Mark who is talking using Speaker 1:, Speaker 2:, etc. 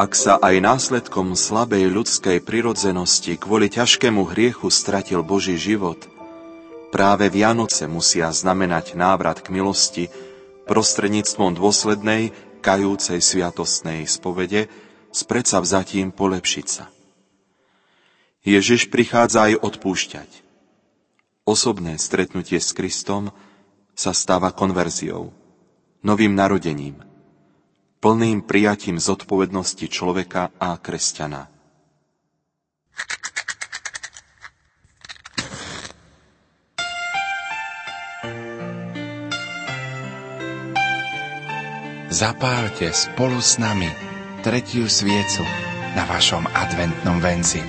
Speaker 1: ak sa aj následkom slabej ľudskej prirodzenosti kvôli ťažkému hriechu stratil Boží život, práve Vianoce musia znamenať návrat k milosti prostredníctvom dôslednej, kajúcej sviatostnej spovede s predsavzatím polepšiť sa. Ježiš prichádza aj odpúšťať. Osobné stretnutie s Kristom sa stáva konverziou, novým narodením – plným prijatím zodpovednosti človeka a kresťana.
Speaker 2: Zapálte spolu s nami tretiu sviecu na vašom adventnom venci.